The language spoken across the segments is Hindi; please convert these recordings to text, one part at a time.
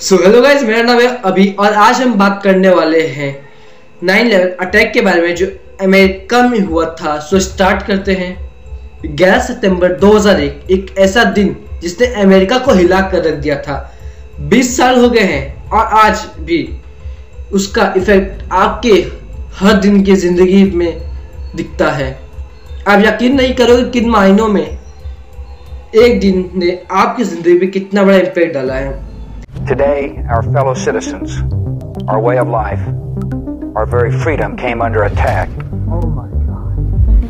सो हेलो गाइस मेरा नाम है अभी और आज हम बात करने वाले हैं नाइन इलेवन अटैक के बारे में जो अमेरिका में हुआ था। सो स्टार्ट करते हैं। 11 सितंबर 2001 एक ऐसा दिन जिसने अमेरिका को हिला कर रख दिया था। 20 साल हो गए हैं और आज भी उसका इफ़ेक्ट आपके हर दिन की ज़िंदगी में दिखता है। आप यकीन नहीं करोगे किन महीनों में एक दिन ने आपकी ज़िंदगी में कितना बड़ा इम्पैक्ट डाला है। Today, our fellow citizens, our way of life, our very freedom came under attack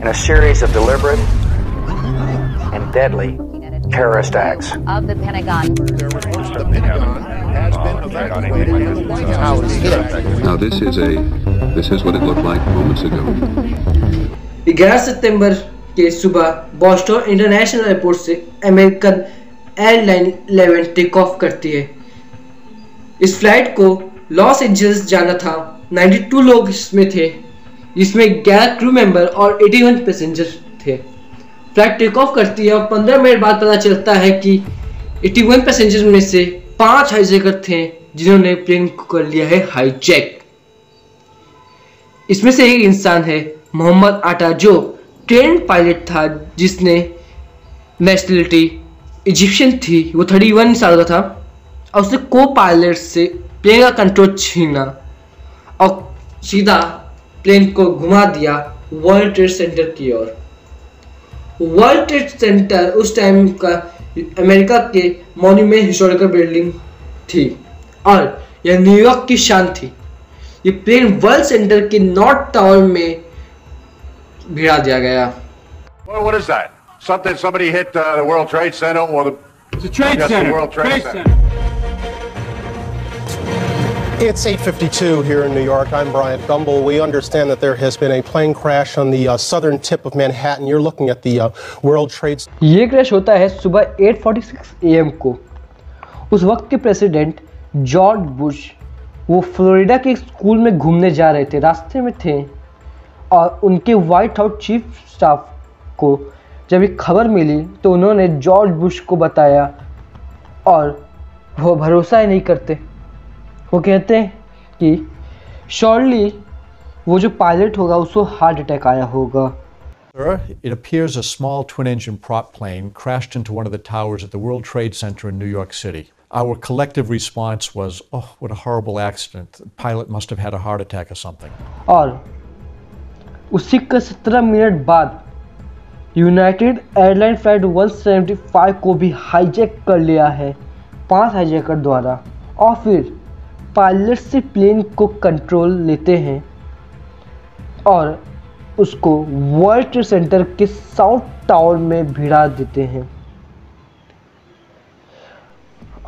in a series of deliberate and deadly terrorist acts. of the Pentagon. Now this is a this is what it looked like moments ago. 11 सितंबर के सुबह बॉस्टन इंटरनेशनल एयरपोर्ट से अमेरिकन एयरलाइन 11 टेक ऑफ करती है इस फ़्लाइट को लॉस एंजल्स जाना था। 92 लोग इसमें थे, जिसमें 11 क्रू मेंबर और 81 पैसेंजर थे। फ़्लाइट टेक ऑफ़ करती है और 15 मिनट बाद पता चलता है कि 81 पैसेंजर में से पाँच हाईजैकर थे, जिन्होंने प्लेन को कर लिया है हाईजैक इसमें से एक इंसान है, मोहम्मद आटा, जो ट्रेन पायलट था, जिसने नेशनलिटी इजिप्शियन थी। वो 31 साल का था। और उसने को पायलट से प्लेन का कंट्रोल छीना और सीधा प्लेन को घुमा दिया वर्ल्ड ट्रेड सेंटर की ओर वर्ल्ड ट्रेड सेंटर उस टाइम का अमेरिका के मॉन्यूमेंट हिस्टोरिकल बिल्डिंग थी और यह न्यूयॉर्क की शान थी ये प्लेन वर्ल्ड सेंटर के नॉर्थ टावर में भिड़ा दिया गया Well, what is that? Something somebody hit uh, the World Trade Center or the It's a trade Yes, the. World Trade Trade Center. center. It's 8:52 here in New York. I'm Bryant Gumbel. We understand that there has been a plane crash on the uh, southern tip of Manhattan. You're looking at the uh, World Trade ये क्रैश होता है सुबह 8:46 एएम को उस वक्त के प्रेसिडेंट जॉर्ज बुश वो फ्लोरिडा के एक स्कूल में घूमने जा रहे थे रास्ते में थे और उनके वाइट हाउस चीफ स्टाफ को जब ये खबर मिली तो उन्होंने जॉर्ज बुश को बताया और वो भरोसा ही नहीं करते वो कहते हैं कि श्योरली वो जो पायलट होगा उसको हार्ट अटैक आया होगा Sir, it appears a small twin engine prop plane crashed into one of the towers at the World Trade Center in New York City. Our collective response was, oh, what a horrible accident. The pilot must have had a heart attack or something. और उसी का सत्रह मिनट बाद यूनाइटेड एयरलाइन फ़्लाइट 175 को भी हाईजैक कर लिया है पाँच हाईजैकर द्वारा और फिर पायलट से प्लेन को कंट्रोल लेते हैं और उसको वर्ल्ड ट्रेड सेंटर के साउथ टावर में भिड़ा देते हैं।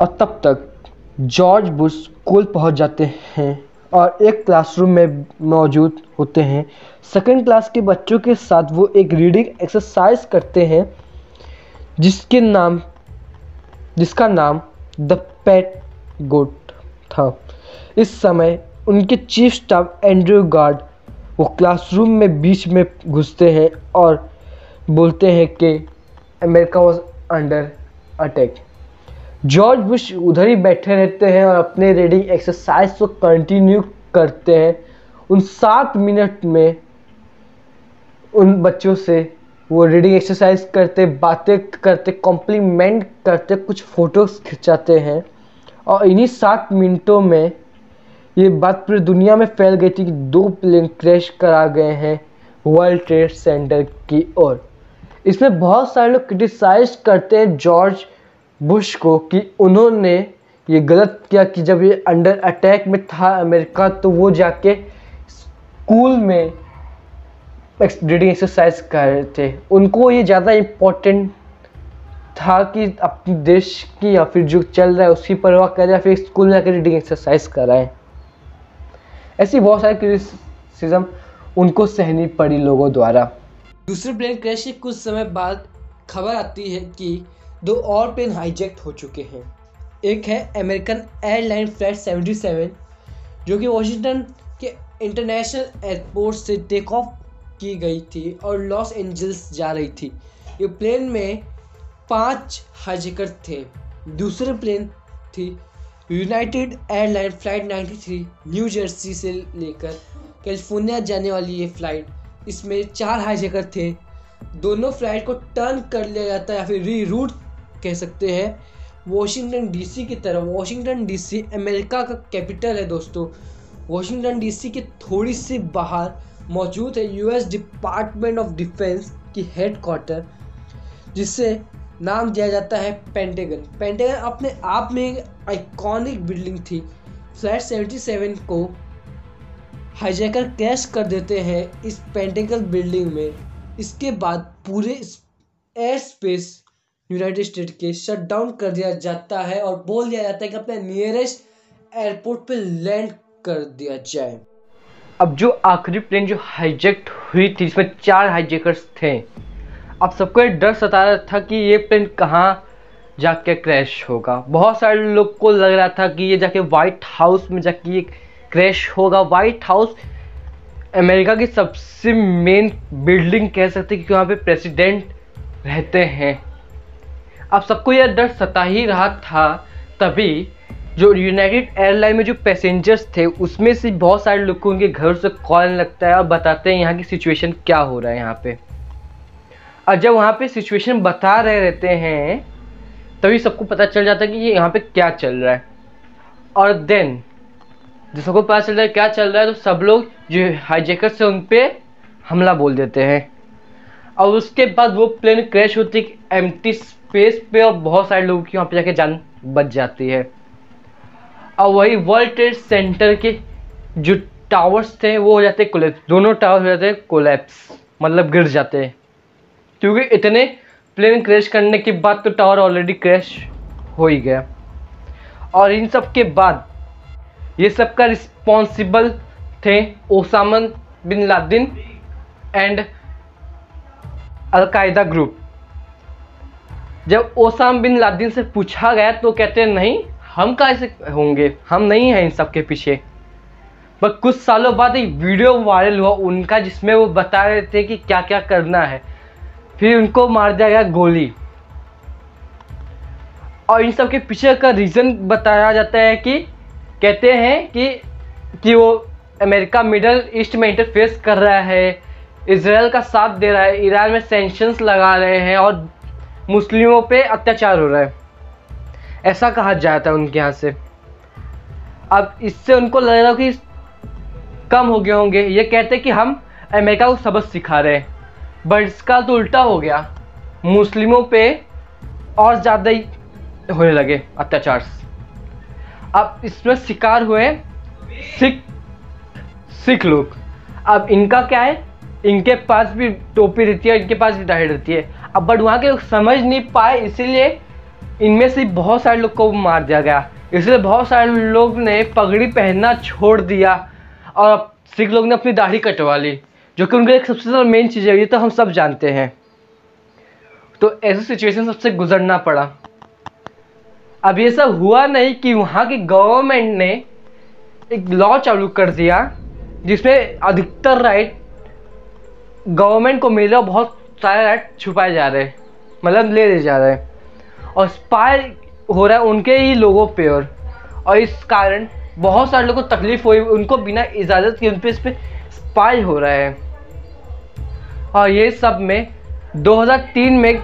और तब तक जॉर्ज बुश स्कूल पहुँच जाते हैं और एक क्लासरूम में मौजूद होते हैं। सेकंड क्लास के बच्चों के साथ वो एक रीडिंग एक्सरसाइज करते हैं, जिसके नाम, जिसका नाम द पेट गोट था। इस समय उनके चीफ स्टाफ एंड्रयू गार्ड वो क्लासरूम में बीच में घुसते हैं और बोलते हैं कि America was under attack George Bush उधर ही बैठे रहते हैं और अपने रीडिंग एक्सरसाइज को कंटिन्यू करते हैं। उन सात मिनट में उन बच्चों से वो रीडिंग एक्सरसाइज करते, बातें करते कॉम्प्लीमेंट करते, कुछ फ़ोटोज़ खिंचाते हैं। और इन्हीं सात मिनटों में ये बात पूरी दुनिया में फैल गई थी कि दो प्लेन क्रैश करा गए हैं वर्ल्ड ट्रेड सेंटर की ओर। इसमें बहुत सारे लोग क्रिटिसाइज करते हैं जॉर्ज बुश को कि उन्होंने ये गलत किया कि जब ये अंडर अटैक में था अमेरिका तो वो जाके स्कूल में रीडिंग एक्सरसाइज कर रहे थे। उनको ये ज़्यादा इम्पोर्टेंट था कि अपने देश की या फिर जो चल रहा है उसकी परवाह करें या फिर स्कूल में जाकर रीडिंग एक्सरसाइज कराएँ। ऐसी बहुत सारी क्रिटिसिज्म उनको सहनी पड़ी लोगों द्वारा। दूसरे प्लेन क्रैश के कुछ समय बाद खबर आती है कि दो और प्लेन हाईजैक्ट हो चुके हैं। एक है अमेरिकन एयरलाइन फ़्लाइट 77 जो कि वॉशिंगटन के इंटरनेशनल एयरपोर्ट से टेक ऑफ़ की गई थी और लॉस एंजल्स जा रही थी। ये प्लेन में पाँच हाईजैकर थे। दूसरे प्लेन थी United airline flight 93 New Jersey से लेकर कैलिफ़ोर्निया जाने वाली ये फ़्लाइट। इसमें चार हाईजैकर थे। दोनों फ़्लाइट को टर्न कर लिया जाता है या फिर री रूट कह सकते हैं। वॉशिंगटन डीसी की तरफ़ वॉशिंगटन डीसी अमेरिका का कैपिटल है दोस्तों। वॉशिंगटन डीसी के थोड़ी सी बाहर मौजूद है यूएस डिपार्टमेंट ऑफ़ डिफेंस की हेड क्वार्टर जिससे नाम दिया जाता है पेंटेगन पेंटेगन अपने आप में एक आइकॉनिक बिल्डिंग थी। फ्लैट 77 को हाईजैकर क्रैश कर देते हैं इस पेंटेगन बिल्डिंग में। इसके बाद पूरे एयर स्पेस यूनाइटेड स्टेट के शट डाउन कर दिया जाता है और बोल दिया जाता है कि अपने नियरेस्ट एयरपोर्ट पे लैंड कर दिया जाए। अब जो आखिरी प्लेन जो हाईजेक्ट हुई थी, इसमें चार हाईजेकर्स थे। अब सबको एक डर सता रहा था कि ये प्लेन कहाँ जाके क्रैश होगा। बहुत सारे लोग को लग रहा था कि ये जाके वाइट हाउस में जाके ये क्रैश होगा। वाइट हाउस अमेरिका की सबसे मेन बिल्डिंग कह सकते हैं क्योंकि वहाँ पे प्रेसिडेंट रहते हैं। अब सबको यह डर सता ही रहा था तभी जो यूनाइटेड एयरलाइन में जो पैसेंजर्स थे, उसमें से बहुत सारे लोग को घर से कॉल लगता है और बताते हैं यहाँ की सिचुएशन क्या हो रहा है यहाँ पे। और जब वहाँ पे सिचुएशन बता रहे रहते हैं, तभी सबको पता चल जाता है कि ये यहाँ पे क्या चल रहा है। और देन जब सबको पता चल रहा है क्या चल रहा है तो सब लोग जो हाईजेकर से उन पर हमला बोल देते हैं। और उसके बाद वो प्लेन क्रैश होती है एम स्पेस पे और बहुत सारे लोगों की वहाँ पे जाके जान बच जाती है। और वही वर्ल्ड ट्रेड सेंटर के जो टावर्स थे, वो हो जाते कोलेप्स दोनों टावर हो जाते कोलेप्स मतलब गिर जाते। हैं क्योंकि इतने प्लेन क्रैश करने के बाद तो टावर ऑलरेडी क्रैश हो ही गया। और इन सब के बाद ये सब का रिस्पॉन्सिबल थे Osama bin Laden and Al Qaeda group जब ओसाम बिन लादिन से पूछा गया तो कहते हैं, नहीं, हम कैसे होंगे? हम नहीं हैं इन सब के पीछे। पर कुछ सालों बाद एक वीडियो वायरल हुआ उनका, जिसमें वो बता रहे थे कि क्या क्या करना है। फिर उनको मार दिया गया गोली। और इन सब के पीछे का रीज़न बताया जाता है कि कहते हैं कि कि वो अमेरिका मिडल ईस्ट में इंटरफेस कर रहा है इसराइल का साथ दे रहा है, ईरान में सेंक्शंस लगा रहे हैं और मुस्लिमों पे अत्याचार हो रहा है। ऐसा कहा जाता है उनके यहाँ से। अब इससे उनको लग रहा कि कम हो गए होंगे। ये कहते हैं कि हम अमेरिका को सबक सिखा रहे हैं। बट इसका तो उल्टा हो गया। मुस्लिमों पे और ज़्यादा ही होने लगे अत्याचार। अब इसमें शिकार हुए सिख सिख लोग। अब इनका क्या है? इनके पास भी टोपी रहती है, इनके पास भी दाढ़ी रहती है। अब बट वहाँ के लोग समझ नहीं पाए, इसीलिए इनमें से बहुत सारे लोग को मार दिया गया। इसलिए बहुत सारे लोग ने पगड़ी पहनना छोड़ दिया और सिख लोग ने अपनी दाढ़ी कटवा ली। जो कि उनका एक सबसे ज़्यादा मेन चीज़ है, ये तो हम सब जानते हैं। तो ऐसी सिचुएशन सबसे गुजरना पड़ा। अब ये सब हुआ नहीं कि वहाँ की गवर्नमेंट ने एक लॉ चालू कर दिया, जिसमें अधिकतर राइट गवर्नमेंट को मिल रहा बहुत सारे राइट छुपाए जा रहे मतलब ले ले जा रहे। और स्पाई हो रहा है उनके ही लोगों पे और और इस कारण बहुत सारे लोगों को तकलीफ़ हुई, उनको बिना इजाज़त के उन पर इस पर स्पाई हो रहा है। और ये सब में 2003 में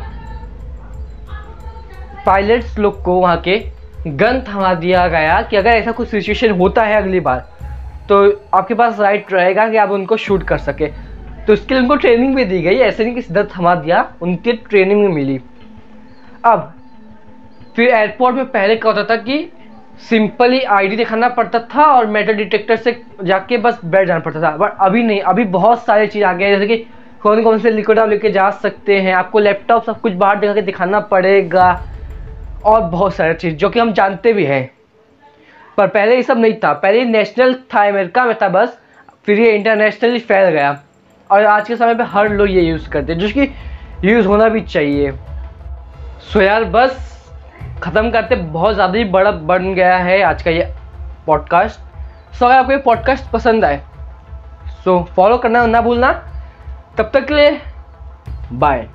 पायलट्स लोग को वहाँ के गन थमा दिया गया कि अगर ऐसा कुछ सिचुएशन होता है अगली बार तो आपके पास राइट रहेगा कि आप उनको शूट कर सके। तो उसके लिए उनको ट्रेनिंग भी दी गई, ऐसे नहीं कि सीधा थमा दिया, उनके ट्रेनिंग में मिली। अब, फिर एयरपोर्ट में पहले क्या होता था कि सिंपली आईडी दिखाना पड़ता था और मेटल डिटेक्टर से जाके बस बैठ जाना पड़ता था। बट अभी नहीं, अभी बहुत सारी चीज़ आ गई जैसे कि कौन कौन से लिक्विड आप लेके जा सकते हैं? आपको लैपटॉप सब कुछ बाहर दिखा के दिखाना पड़ेगा। और बहुत सारी चीज़, जो कि हम जानते भी हैं। पर पहले ये सब नहीं था। पहले नेशनल था अमेरिका में था बस। फिर ये इंटरनेशनली फैल गया। और आज के समय पे हर लोग ये यूज़ करते हैं, जो कि यूज़ होना भी चाहिए। सो यार बस, ख़त्म करते बहुत ज़्यादा ही बड़ा बन गया है आज का ये पॉडकास्ट सो अगर आपको ये पॉडकास्ट पसंद आए सो फॉलो करना ना भूलना। तब तक के लिए बाय